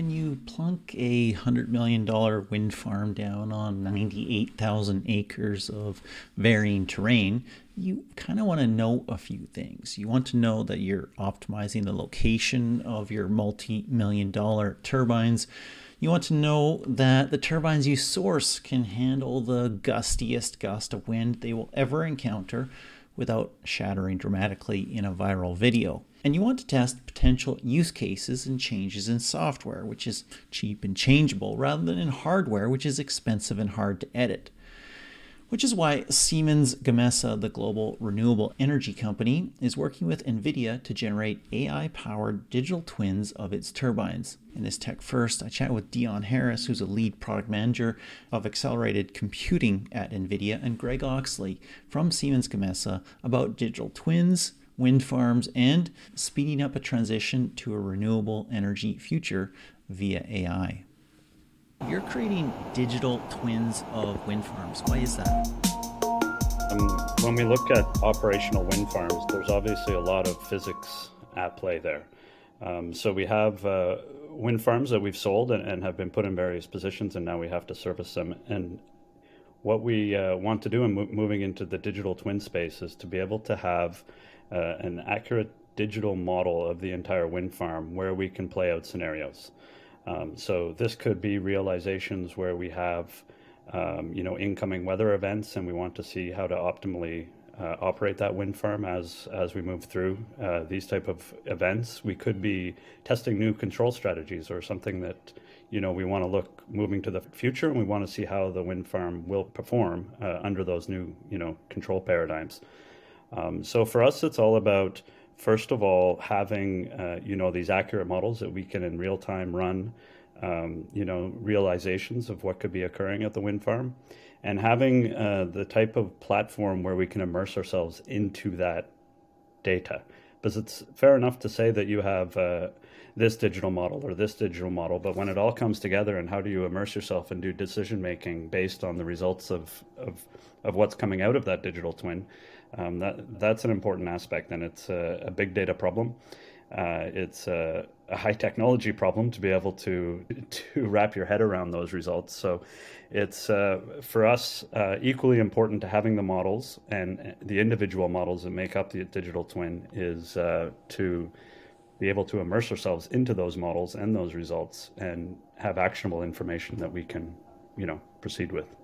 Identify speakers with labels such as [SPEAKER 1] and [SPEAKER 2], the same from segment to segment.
[SPEAKER 1] when you plunk a $100 million wind farm down on 98,000 acres of varying terrain, you kind of want to know a few things. You want to know that you're optimizing the location of your multi million dollar turbines. You want to know that the turbines you source can handle the gustiest gust of wind they will ever encounter without shattering dramatically in a viral video. And you want to test potential use cases and changes in software, which is cheap and changeable, rather than in hardware, which is expensive and hard to edit which is why Siemens Gamesa, the global renewable energy company, is working with NVIDIA to generate AI powered digital twins of its turbines. In this Tech First, I chat with Dion Harris, who's a lead product manager of accelerated computing at NVIDIA, and Greg Oxley from Siemens Gamesa about digital twins, wind farms, and speeding up a transition to a renewable energy future via AI. You're creating digital twins of wind farms. Why is that?
[SPEAKER 2] Um, when we look at operational wind farms, there's obviously a lot of physics at play there. Um, so we have uh, wind farms that we've sold and, and, have been put in various positions, and now we have to service them. And what we uh, want to do in mo- moving into the digital twin space is to be able to have uh, an accurate digital model of the entire wind farm where we can play out scenarios. Um, so this could be realizations where we have, um, you know, incoming weather events, and we want to see how to optimally uh, operate that wind farm as as we move through uh, these type of events. We could be testing new control strategies or something that, you know, we want to look moving to the future, and we want to see how the wind farm will perform uh, under those new, you know, control paradigms. Um, so for us, it's all about first of all, having uh, you know these accurate models that we can in real time run, um, you know, realizations of what could be occurring at the wind farm, and having uh, the type of platform where we can immerse ourselves into that data. Because it's fair enough to say that you have uh, this digital model or this digital model, but when it all comes together, and how do you immerse yourself and do decision making based on the results of, of of what's coming out of that digital twin? Um, that that's an important aspect, and it's a, a big data problem. Uh, it's a, a, high technology problem to be able to to wrap your head around those results. So, it's uh, for us uh, equally important to having the models and the individual models that make up the digital twin is uh, to be able to immerse ourselves into those models and those results and have actionable information that we can, you know, proceed with.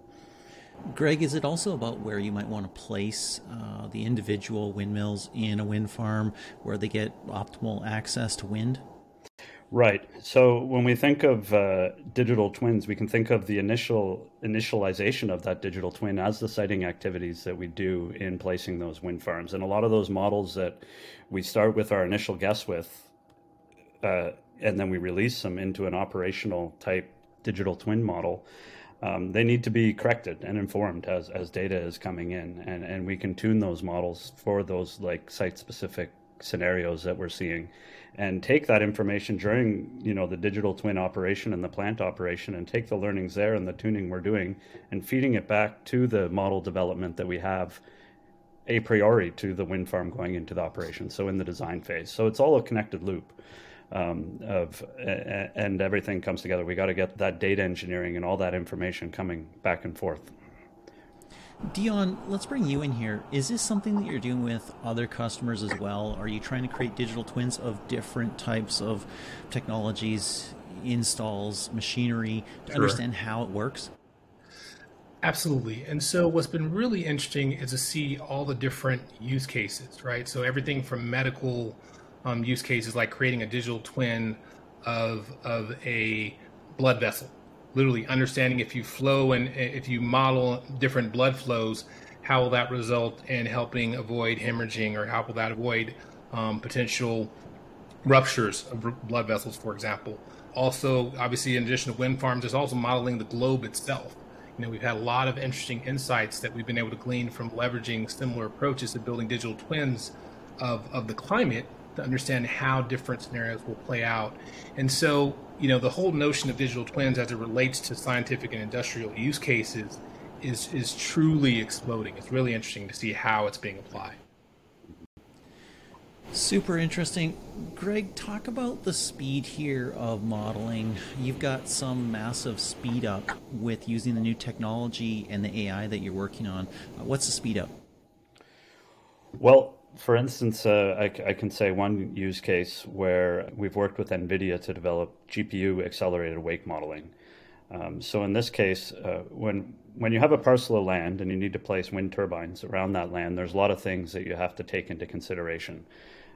[SPEAKER 1] Greg, is it also about where you might want to place uh, the individual windmills in a wind farm where they get optimal access to wind?
[SPEAKER 2] Right. So when we think of uh, digital twins, we can think of the initial initialization of that digital twin as the siting activities that we do in placing those wind farms. And a lot of those models that we start with our initial guess with, uh, and then we release them into an operational type digital twin model um, they need to be corrected and informed as, as data is coming in and, and we can tune those models for those like site specific scenarios that we're seeing and take that information during you know the digital twin operation and the plant operation and take the learnings there and the tuning we're doing and feeding it back to the model development that we have a priori to the wind farm going into the operation so in the design phase. So it's all a connected loop um, of and everything comes together. We got to get that data engineering and all that information coming back and forth.
[SPEAKER 1] Dion, let's bring you in here. Is this something that you're doing with other customers as well? Are you trying to create digital twins of different types of technologies, installs, machinery to sure. understand how it works?
[SPEAKER 3] Absolutely. And so what's been really interesting is to see all the different use cases, right? So everything from medical um, use cases like creating a digital twin of of a blood vessel. Literally understanding if you flow and if you model different blood flows, how will that result in helping avoid hemorrhaging, or how will that avoid um, potential ruptures of blood vessels, for example. Also, obviously, in addition to wind farms, there's also modeling the globe itself. You know, we've had a lot of interesting insights that we've been able to glean from leveraging similar approaches to building digital twins of, of the climate to understand how different scenarios will play out. And so, you know, the whole notion of digital twins as it relates to scientific and industrial use cases is is truly exploding. It's really interesting to see how it's being applied.
[SPEAKER 1] Super interesting. Greg, talk about the speed here of modeling. You've got some massive speed up with using the new technology and the AI that you're working on. Uh, what's the speed up?
[SPEAKER 2] Well, for instance, uh, I, I, can say one use case where we've worked with NVIDIA to develop GPU accelerated wake modeling. Um, so in this case, uh, when when you have a parcel of land and you need to place wind turbines around that land, there's a lot of things that you have to take into consideration.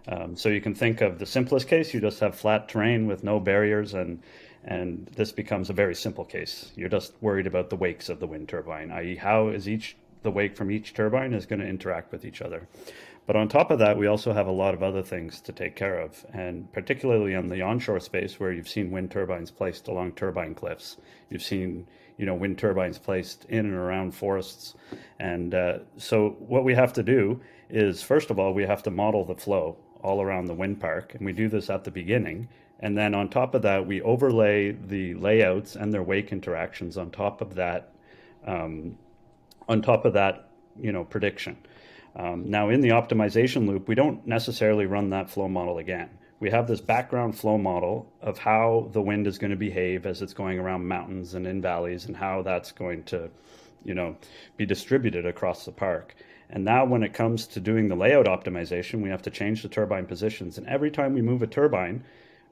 [SPEAKER 2] Um, so you can think of the simplest case, you just have flat terrain with no barriers and and this becomes a very simple case. You're just worried about the wakes of the wind turbine, i.e. how is each the wake from each turbine is going to interact with each other. But on top of that, we also have a lot of other things to take care of, and particularly on the onshore space where you've seen wind turbines placed along turbine cliffs, you've seen you know wind turbines placed in and around forests, and uh, so what we have to do is first of all we have to model the flow all around the wind park. And we do this at the beginning. And then on top of that, we overlay the layouts and their wake interactions on top of that, um, on top of that, you know, prediction. Um, now in the optimization loop, we don't necessarily run that flow model again. We have this background flow model of how the wind is going to behave as it's going around mountains and in valleys and how that's going to, you know, be distributed across the park. And now when it comes to doing the layout optimization, we have to change the turbine positions. And every time we move a turbine,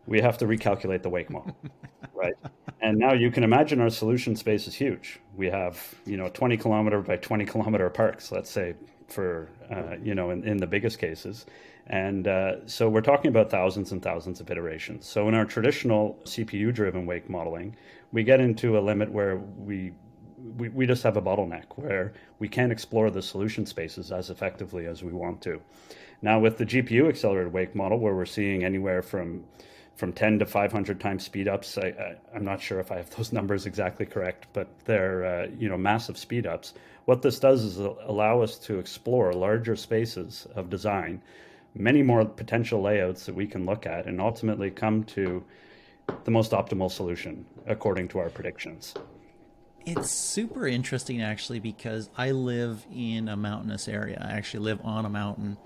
[SPEAKER 2] we have to recalculate the wake model, right? And now you can imagine our solution space is huge. We have, you know, 20 kilometer by 20 kilometer parks, let's say, for, uh, you know, in, in the biggest cases. And uh, so we're talking about thousands and thousands of iterations. So in our traditional CPU driven wake modeling, we get into a limit where we we, we just have a bottleneck where we can't explore the solution spaces as effectively as we want to. Now, with the GPU accelerated wake model, where we're seeing anywhere from from 10 to 500 times speed ups, I, I'm not sure if I have those numbers exactly correct, but they're uh, you know massive speed ups. What this does is allow us to explore larger spaces of design, many more potential layouts that we can look at, and ultimately come to the most optimal solution according to our predictions.
[SPEAKER 1] It's super interesting actually because I live in a mountainous area. I actually live on a mountain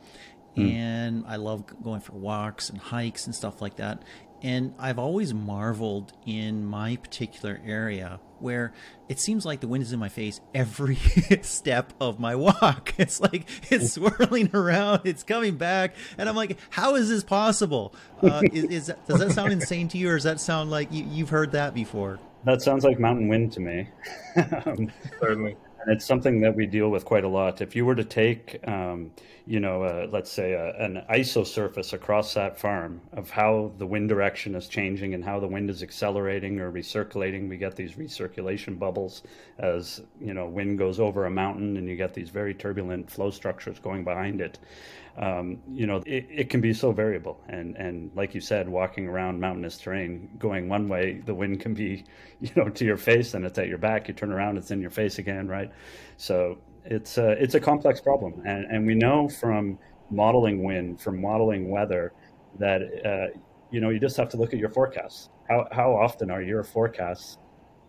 [SPEAKER 1] mm. and I love going for walks and hikes and stuff like that. And I've always marveled in my particular area where it seems like the wind is in my face every step of my walk. It's like it's swirling around, it's coming back, and I'm like, how is this possible? Uh, is, is that, does that sound insane to you, or does that sound like you, you've heard that before?
[SPEAKER 2] That sounds like mountain wind to me.
[SPEAKER 3] um, Certainly.
[SPEAKER 2] And it's something that we deal with quite a lot. If you were to take, um, you know, uh, let's say uh, an iso surface across that farm of how the wind direction is changing and how the wind is accelerating or recirculating, we get these recirculation bubbles as, you know, wind goes over a mountain and you get these very turbulent flow structures going behind it um, you know, it, it, can be so variable. And, and like you said, walking around mountainous terrain, going one way, the wind can be, you know, to your face and it's at your back. You turn around, it's in your face again, right? So it's a, it's a complex problem. And, and we know from modeling wind, from modeling weather, that, uh, you know, you just have to look at your forecasts. How, how often are your forecasts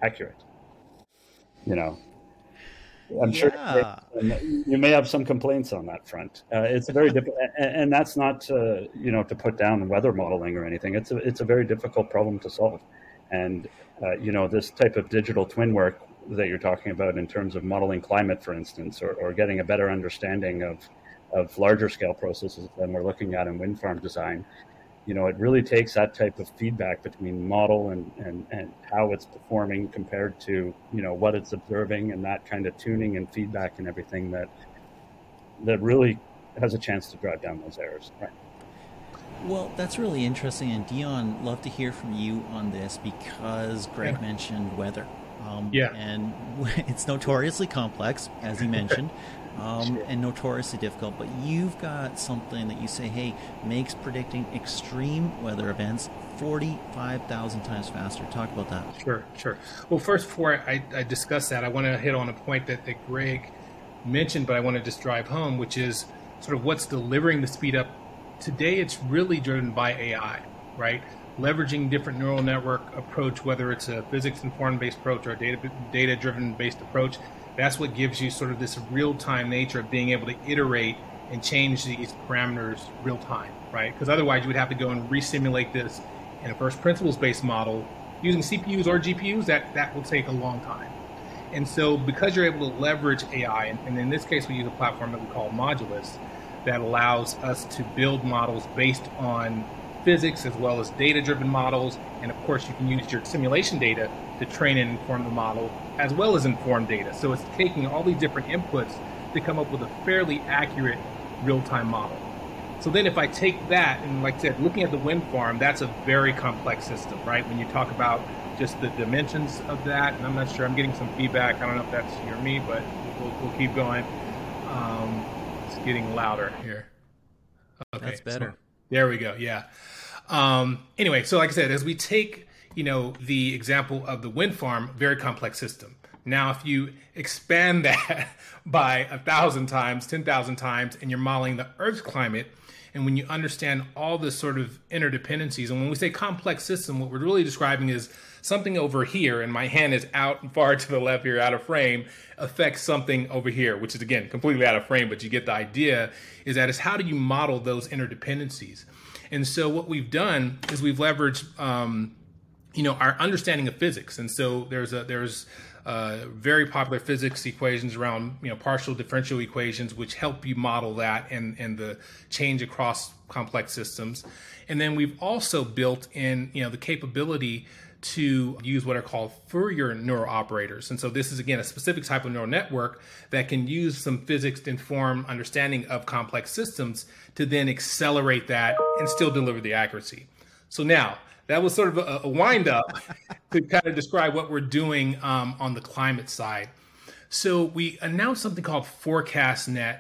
[SPEAKER 2] accurate? You know, I'm yeah. sure you may have some complaints on that front. Uh, it's very difficult, and, that's not to, you know to put down weather modeling or anything. It's a it's a very difficult problem to solve, and uh, you know this type of digital twin work that you're talking about in terms of modeling climate, for instance, or, or getting a better understanding of of larger scale processes than we're looking at in wind farm design you know, it really takes that type of feedback between model and, and, and how it's performing compared to, you know, what it's observing and that kind of tuning and feedback and everything that that really has a chance to drive down those errors. Right.
[SPEAKER 1] Well, that's really interesting. And Dion, love to hear from you on this because Greg yeah. mentioned weather.
[SPEAKER 3] Um, yeah.
[SPEAKER 1] And it's notoriously complex, as he mentioned um, and notoriously difficult. But you've got something that you say, hey, makes predicting extreme weather events 45,000 times faster. Talk about that.
[SPEAKER 3] Sure, sure. Well, first, before I, I discuss that, I want to hit on a point that, that Greg mentioned, but I want to just drive home, which is sort of what's delivering the speed up. Today, it's really driven by AI, right? Leveraging different neural network approach, whether it's a physics informed based approach or a data data driven based approach that's what gives you sort of this real time nature of being able to iterate and change these parameters real time, right? Because otherwise you would have to go and resimulate this in a first principles based model using CPUs or GPUs. That that will take a long time. And so because you're able to leverage AI, and, and in this case we use a platform that we call Modulus, that allows us to build models based on physics as well as data driven models. And of course, you can use your simulation data to train and inform the model as well as inform data. So it's taking all these different inputs to come up with a fairly accurate real time model. So then, if I take that and, like I said, looking at the wind farm, that's a very complex system, right? When you talk about just the dimensions of that, and I'm not sure, I'm getting some feedback. I don't know if that's you or me, but we'll, we'll keep going. Um, it's getting louder here.
[SPEAKER 4] Okay, that's better.
[SPEAKER 3] So, there we go. Yeah. Um, anyway, so like I said, as we take you know the example of the wind farm, very complex system. Now, if you expand that by a thousand times, ten thousand times, and you're modeling the Earth's climate, and when you understand all the sort of interdependencies, and when we say complex system, what we're really describing is something over here, and my hand is out far to the left here, out of frame, affects something over here, which is again completely out of frame, but you get the idea. Is that is how do you model those interdependencies? And so what we've done is we've leveraged, um, you know, our understanding of physics. And so there's a there's uh, very popular physics equations around you know partial differential equations, which help you model that and and the change across complex systems. And then we've also built in you know the capability to use what are called Fourier neural operators. And so this is again a specific type of neural network that can use some physics to inform understanding of complex systems to then accelerate that and still deliver the accuracy. So now that was sort of a, a wind up to kind of describe what we're doing um, on the climate side. So we announced something called FourCastNet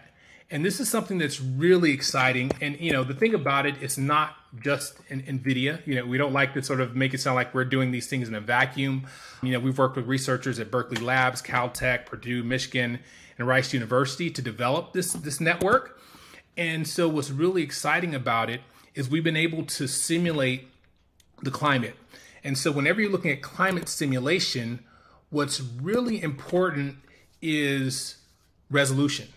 [SPEAKER 3] and this is something that's really exciting. And you know, the thing about it, it's not just NVIDIA. You know, we don't like to sort of make it sound like we're doing these things in a vacuum. You know, we've worked with researchers at Berkeley Labs, Caltech, Purdue, Michigan, and Rice University to develop this this network. And so, what's really exciting about it is we've been able to simulate the climate. And so, whenever you're looking at climate simulation, what's really important is resolution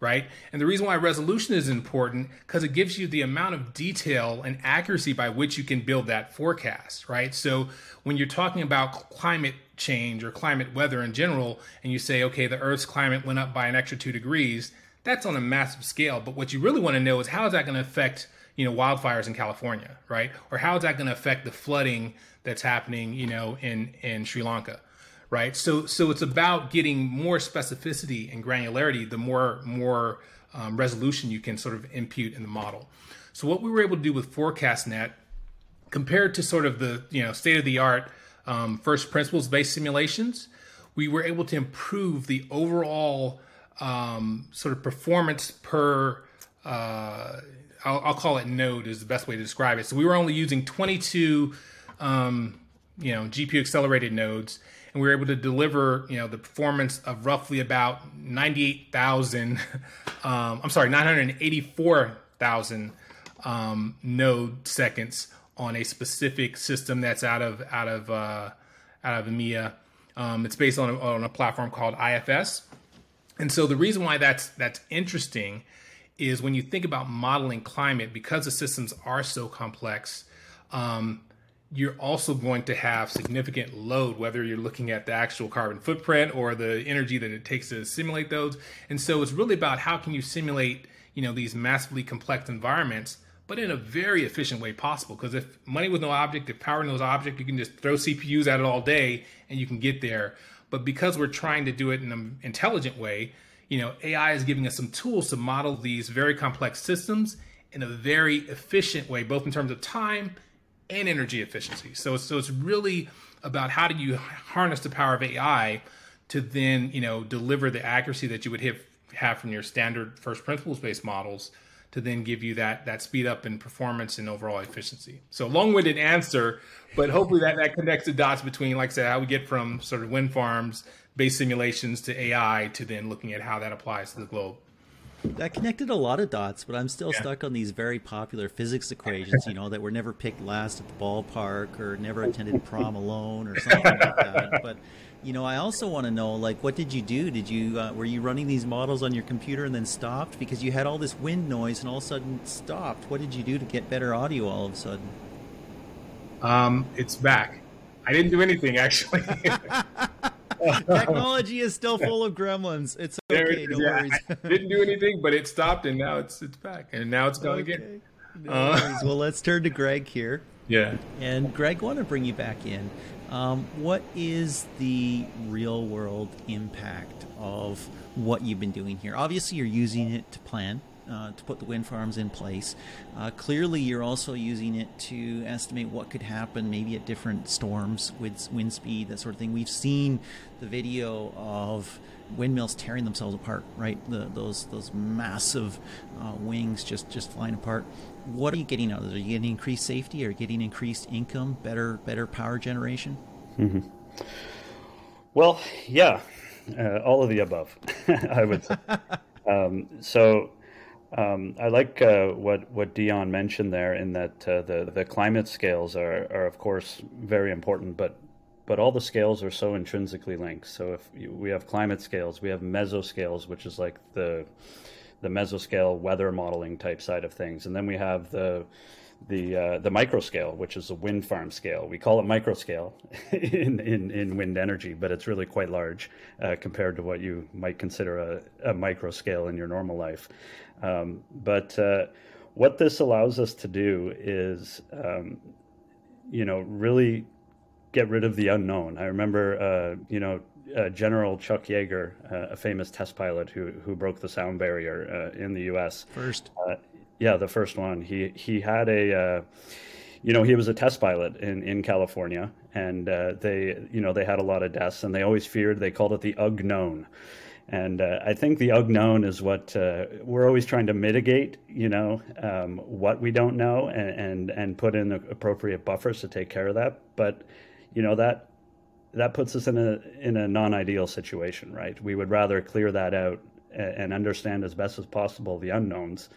[SPEAKER 3] right? And the reason why resolution is important because it gives you the amount of detail and accuracy by which you can build that forecast, right? So when you're talking about climate change or climate weather in general, and you say, okay, the Earth's climate went up by an extra two degrees, that's on a massive scale. But what you really want to know is how is that going to affect you know wildfires in California, right? Or how is that going to affect the flooding that's happening, you know, in in Sri Lanka? right? So so it's about getting more specificity and granularity. The more more um, resolution you can sort of impute in the model. So what we were able to do with FourCastNet compared to sort of the you know state of the art um, first principles based simulations, we were able to improve the overall um, sort of performance per. Uh, I'll, I'll, call it node is the best way to describe it. So we were only using 22, um, you know, GPU accelerated nodes, and we were able to deliver you know the performance of roughly about 98,000 um, I'm sorry 984,000 um, node seconds on a specific system that's out of out of uh, out of EMEA. Um, it's based on a, on a platform called IFS, and so the reason why that's that's interesting is when you think about modeling climate because the systems are so complex. Um, you're also going to have significant load, whether you're looking at the actual carbon footprint or the energy that it takes to simulate those. And so it's really about how can you simulate, you know, these massively complex environments, but in a very efficient way possible. Because if money was no object, if power was no object, you can just throw CPUs at it all day and you can get there. But because we're trying to do it in an intelligent way, you know, AI is giving us some tools to model these very complex systems in a very efficient way, both in terms of time and energy efficiency. So, so it's really about how do you harness the power of AI to then, you know, deliver the accuracy that you would have, have from your standard first principles based models to then give you that that speed up in performance and overall efficiency. So long-winded answer, but hopefully that that connects the dots between, like I said, how we get from sort of wind farms based simulations to AI to then looking at how that applies to the globe.
[SPEAKER 1] that connected a lot of dots, but I'm still yeah. stuck on these very popular physics equations, you know, that were never picked last at the ballpark or never attended prom alone or something like that. But you know, I also want to know, like, what did you do? Did you uh, were you running these models on your computer and then stopped because you had all this wind noise and all of a sudden stopped? What did you do to get better audio all of a sudden?
[SPEAKER 3] Um, it's back. I didn't do anything actually.
[SPEAKER 1] Technology is still full of gremlins. It's okay. no yeah, worries.
[SPEAKER 3] didn't do anything, but it stopped, and now it's it's back, and now it's gone okay. again.
[SPEAKER 1] No uh, well, let's turn to Greg here.
[SPEAKER 3] Yeah.
[SPEAKER 1] And Greg, I want to bring you back in. Um, what is the real world impact of what you've been doing here? Obviously, you're using it to plan, uh, to put the wind farms in place. Uh, clearly, you're also using it to estimate what could happen maybe at different storms with wind speed, that sort of thing. We've seen the video of windmills tearing themselves apart, right? The, those those massive uh, wings just just flying apart what are you getting out of it? Are you getting increased safety? Are you getting increased income? Better better power generation?
[SPEAKER 2] Mm-hmm. Well, yeah, uh, all of the above, I would say. um, so um, I like uh, what what Dion mentioned there, in that uh, the the climate scales are are of course very important, but but all the scales are so intrinsically linked. So if we have climate scales, we have mesoscales, which is like the the mesoscale weather modeling type side of things, and then we have the the uh, the micro scale, which is a wind farm scale. We call it micro scale in, in, in wind energy, but it's really quite large uh, compared to what you might consider a, a micro scale in your normal life. Um, but uh, what this allows us to do is, um, you know, really get rid of the unknown. I remember, uh, you know, uh, General Chuck Yeager, uh, a famous test pilot who who broke the sound barrier uh, in the U.S.
[SPEAKER 1] First,
[SPEAKER 2] uh, yeah, the first one. He he had a, uh, you know, he was a test pilot in in California, and uh, they you know they had a lot of deaths, and they always feared. They called it the unknown. And I think the unknown is what we're always trying to mitigate, you know, um, what we don't know, and, and and put in the appropriate buffers to take care of that. But you know that that puts us in a in a non-ideal situation, right? We would rather clear that out and understand as best as possible the unknowns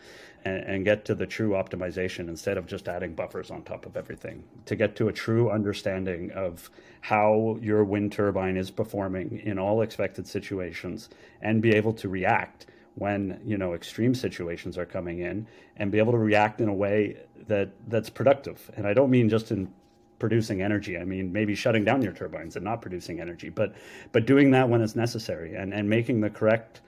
[SPEAKER 2] and, and, get to the true optimization instead of just adding buffers on top of everything to get to a true understanding of how your wind turbine is performing in all expected situations and be able to react when you know extreme situations are coming in and be able to react in a way that that's productive and i don't mean just in producing energy. I mean, maybe shutting down your turbines and not producing energy, but but doing that when it's necessary and, and making the correct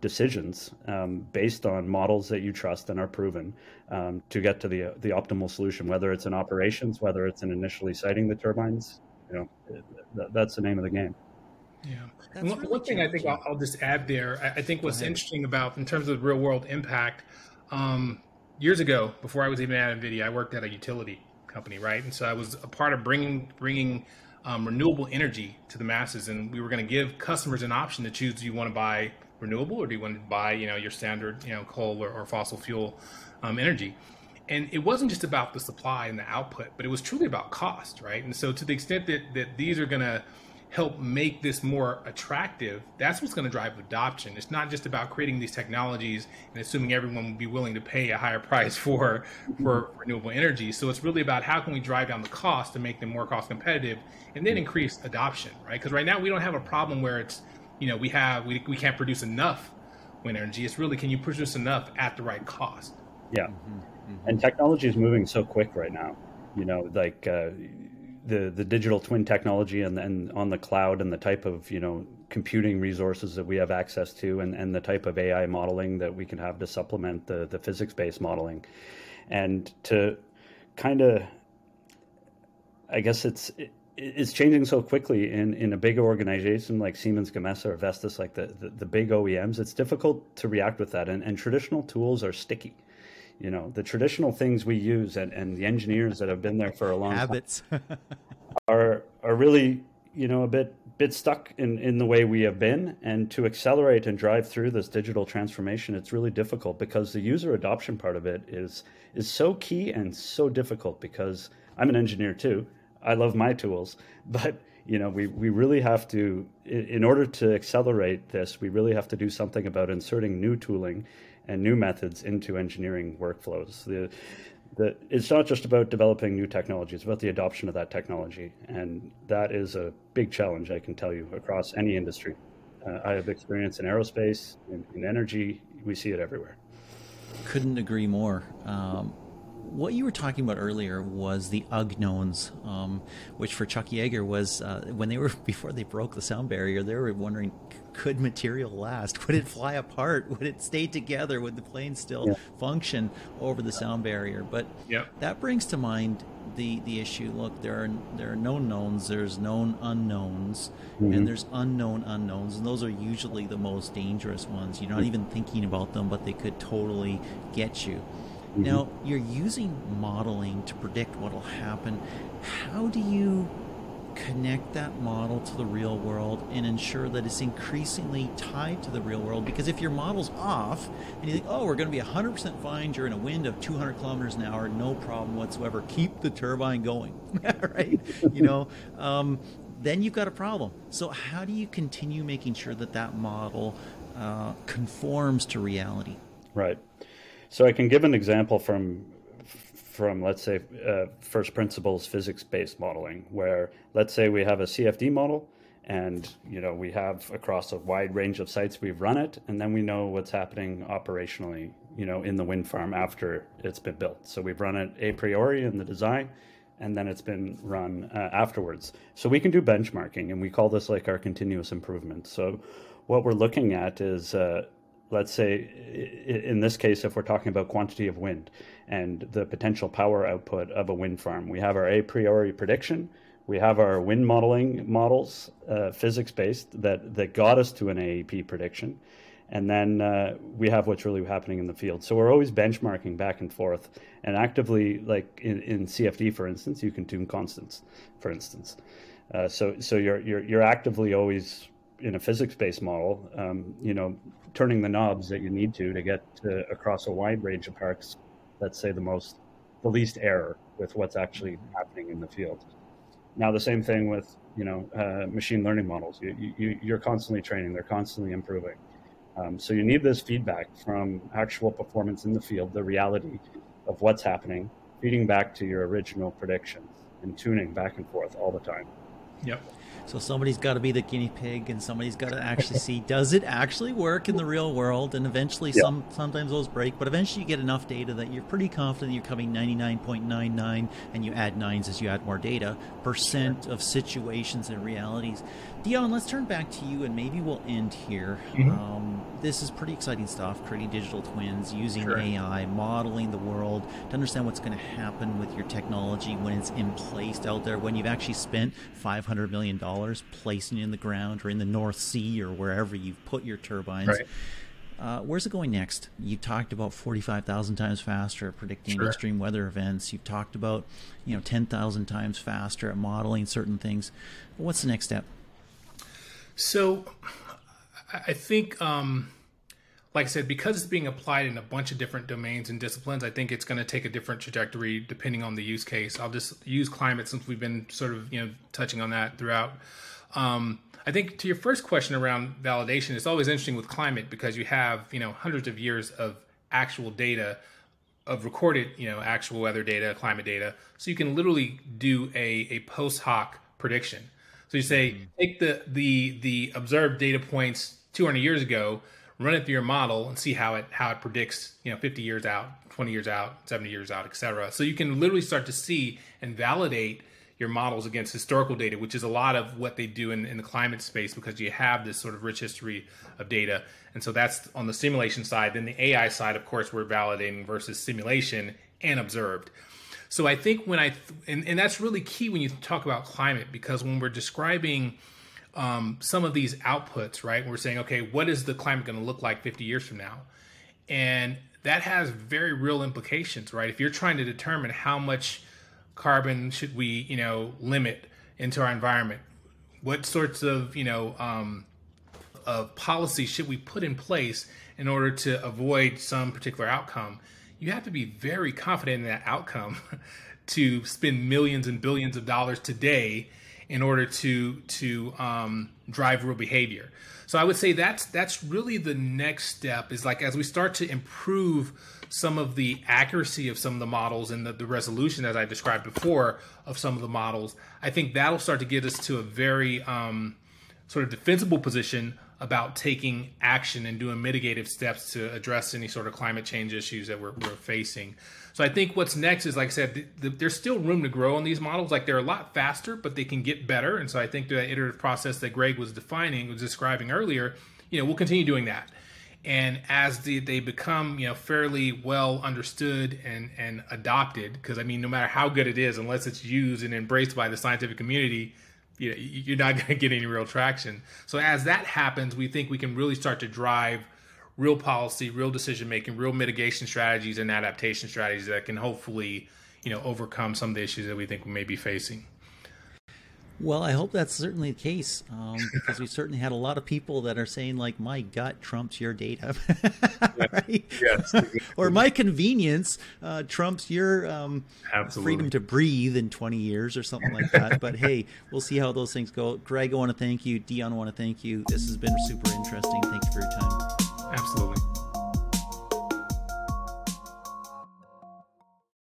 [SPEAKER 2] decisions um, based on models that you trust and are proven um, to get to the the optimal solution. Whether it's in operations, whether it's in initially siting the turbines, you know, th- that's the name of the game.
[SPEAKER 3] Yeah. One, really one, thing I think I'll, I'll, just add there, I, I think what's interesting about in terms of real world impact. Um, years ago, before I was even at NVIDIA, I worked at a utility company, right? And so I was a part of bringing bringing um, renewable energy to the masses, and we were going to give customers an option to choose: do you want to buy renewable, or do you want to buy, you know, your standard, you know, coal or, or fossil fuel um, energy? And it wasn't just about the supply and the output, but it was truly about cost, right? And so, to the extent that that these are going to help make this more attractive, that's what's going to drive adoption. It's not just about creating these technologies and assuming everyone will be willing to pay a higher price for for renewable energy. So it's really about how can we drive down the cost to make them more cost competitive and then increase adoption, right? Because right now we don't have a problem where it's, you know, we have we, we can't produce enough wind energy. It's really can you produce enough at the right cost?
[SPEAKER 2] Yeah. Mm-hmm. Mm-hmm. And technology is moving so quick right now. You know, like uh, the the digital twin technology and, and on the cloud and the type of you know computing resources that we have access to and, and the type of AI modeling that we can have to supplement the the physics based modeling and to kind of I guess it's it's changing so quickly in, in a big organization like Siemens Gamesa or Vestas, like the, the, the, big OEMs, it's difficult to react with that. And, and traditional tools are sticky. You know the traditional things we use and, and the engineers that have been there for a long
[SPEAKER 1] habits.
[SPEAKER 2] time are are really you know a bit bit stuck in in the way we have been. And to accelerate and drive through this digital transformation it's really difficult because the user adoption part of it is is so key and so difficult because I'm an engineer too I love my tools but you know we we really have to in order to accelerate this we really have to do something about inserting new tooling and new methods into engineering workflows. The, the, it's not just about developing new technology, it's about the adoption of that technology. And that is a big challenge, I can tell you, across any industry. Uh, I have experience in aerospace, in, in, energy, we see it everywhere.
[SPEAKER 1] Couldn't agree more. Um, what you were talking about earlier was the unknowns, um, which for Chuck Yeager was uh, when they were before they broke the sound barrier, they were wondering could material last? Would it fly apart? Would it stay together? Would the plane still yeah. function over the sound barrier? But
[SPEAKER 3] yep.
[SPEAKER 1] that brings to mind the the issue. Look, there are there are known knowns, there's known unknowns, mm-hmm. and there's unknown unknowns, and those are usually the most dangerous ones. You're not even thinking about them, but they could totally get you. Mm-hmm. Now, you're using modeling to predict what will happen. How do you connect that model to the real world and ensure that it's increasingly tied to the real world. Because if your model's off and you think, oh, we're going to be 100% fine during a wind of 200 kilometers an hour, no problem whatsoever, keep the turbine going, right? you know, um, then you've got a problem. So, how do you continue making sure that that model uh, conforms to reality?
[SPEAKER 2] Right. So I can give an example from from let's say uh, first principles physics based modeling, where let's say we have a CFD model and you know we have across a wide range of sites we've run it and then we know what's happening operationally you know in the wind farm after it's been built. So we've run it a priori in the design and then it's been run uh, afterwards. So we can do benchmarking and we call this like our continuous improvement. So what we're looking at is uh, let's say in this case if we're talking about quantity of wind and the potential power output of a wind farm we have our a priori prediction. We have our wind modeling models uh, physics based that that got us to an aep prediction. And then uh, we have what's really happening in the field. So we're always benchmarking back and forth and actively like in, in cfd for instance you can tune constants for instance. Uh, so so you're, you're you're actively always in a physics-based model, um, you know, turning the knobs that you need to to get to, across a wide range of parks. Let's say the most, the least error with what's actually happening in the field. Now the same thing with you know uh, machine learning models. You, you you're constantly training; they're constantly improving. Um, so you need this feedback from actual performance in the field, the reality of what's happening, feeding back to your original predictions and tuning back and forth all the time.
[SPEAKER 3] Yep.
[SPEAKER 1] So somebody's got to be the guinea pig, and somebody's got to actually see does it actually work in the real world. And eventually, yeah. some sometimes those break, but eventually you get enough data that you're pretty confident you're coming 99.99, and you add nines as you add more data percent of situations and realities. Dion, let's turn back to you, and maybe we'll end here. Mm-hmm. Um, this is pretty exciting stuff: creating digital twins, using sure. AI, modeling the world to understand what's going to happen with your technology when it's in place out there. When you've actually spent 500 million dollars dollars placing it in the ground or in the North Sea or wherever you've put your turbines. Right. Uh, where's it going next? You talked about 45,000 times faster at predicting sure. extreme weather events. You've talked about, you know, 10,000 times faster at modeling certain things. What's the next step?
[SPEAKER 3] So, I think um, like I said, because it's being applied in a bunch of different domains and disciplines, I think it's going to take a different trajectory depending on the use case. I'll just use climate since we've been sort of you know touching on that throughout. Um, I think to your first question around validation, it's always interesting with climate because you have you know hundreds of years of actual data of recorded you know actual weather data, climate data, so you can literally do a a post hoc prediction. So you say mm-hmm. take the the the observed data points 200 years ago run it through your model and see how it how it predicts you know 50 years out 20 years out 70 years out etc so you can literally start to see and validate your models against historical data which is a lot of what they do in, in the climate space because you have this sort of rich history of data. And so that's on the simulation side. Then the ai side of course we're validating versus simulation and observed so i think when i and, and that's really key when you talk about climate because when we're describing um, some of these outputs, right? We're saying, okay, what is the climate going to look like 50 years from now? And that has very real implications, right? If you're trying to determine how much carbon should we, you know, limit into our environment, what sorts of, you know, um, of policy should we put in place in order to avoid some particular outcome? You have to be very confident in that outcome to spend millions and billions of dollars today in order to to um, drive real behavior. So I would say that's that's really the next step is like as we start to improve some of the accuracy of some of the models and the, the resolution as I described before of some of the models, I think that'll start to get us to a very um, sort of defensible position about taking action and doing mitigative steps to address any sort of climate change issues that we're, we're facing. So I think what's next is, like I said, the, the, there's still room to grow on these models. Like they're a lot faster, but they can get better. And so I think the iterative process that Greg was defining, was describing earlier, you know, we'll continue doing that. And as the, they become, you know, fairly well understood and and adopted, because I mean, no matter how good it is, unless it's used and embraced by the scientific community, you know, you're not going to get any real traction. So as that happens, we think we can really start to drive real policy, real decision making, real mitigation strategies and adaptation strategies that can hopefully, you know, overcome some of the issues that we think we may be facing.
[SPEAKER 1] Well, I hope that's certainly the case um, because we certainly had a lot of people that are saying like, "My gut trumps your data," right? Yes. or my convenience uh, trumps your um, freedom to breathe in 20 years or something like that. but hey, we'll see how those things go. Greg, I want to thank you. Dion, I want to thank you. This has been super interesting. Thank you for your time.
[SPEAKER 3] Absolutely.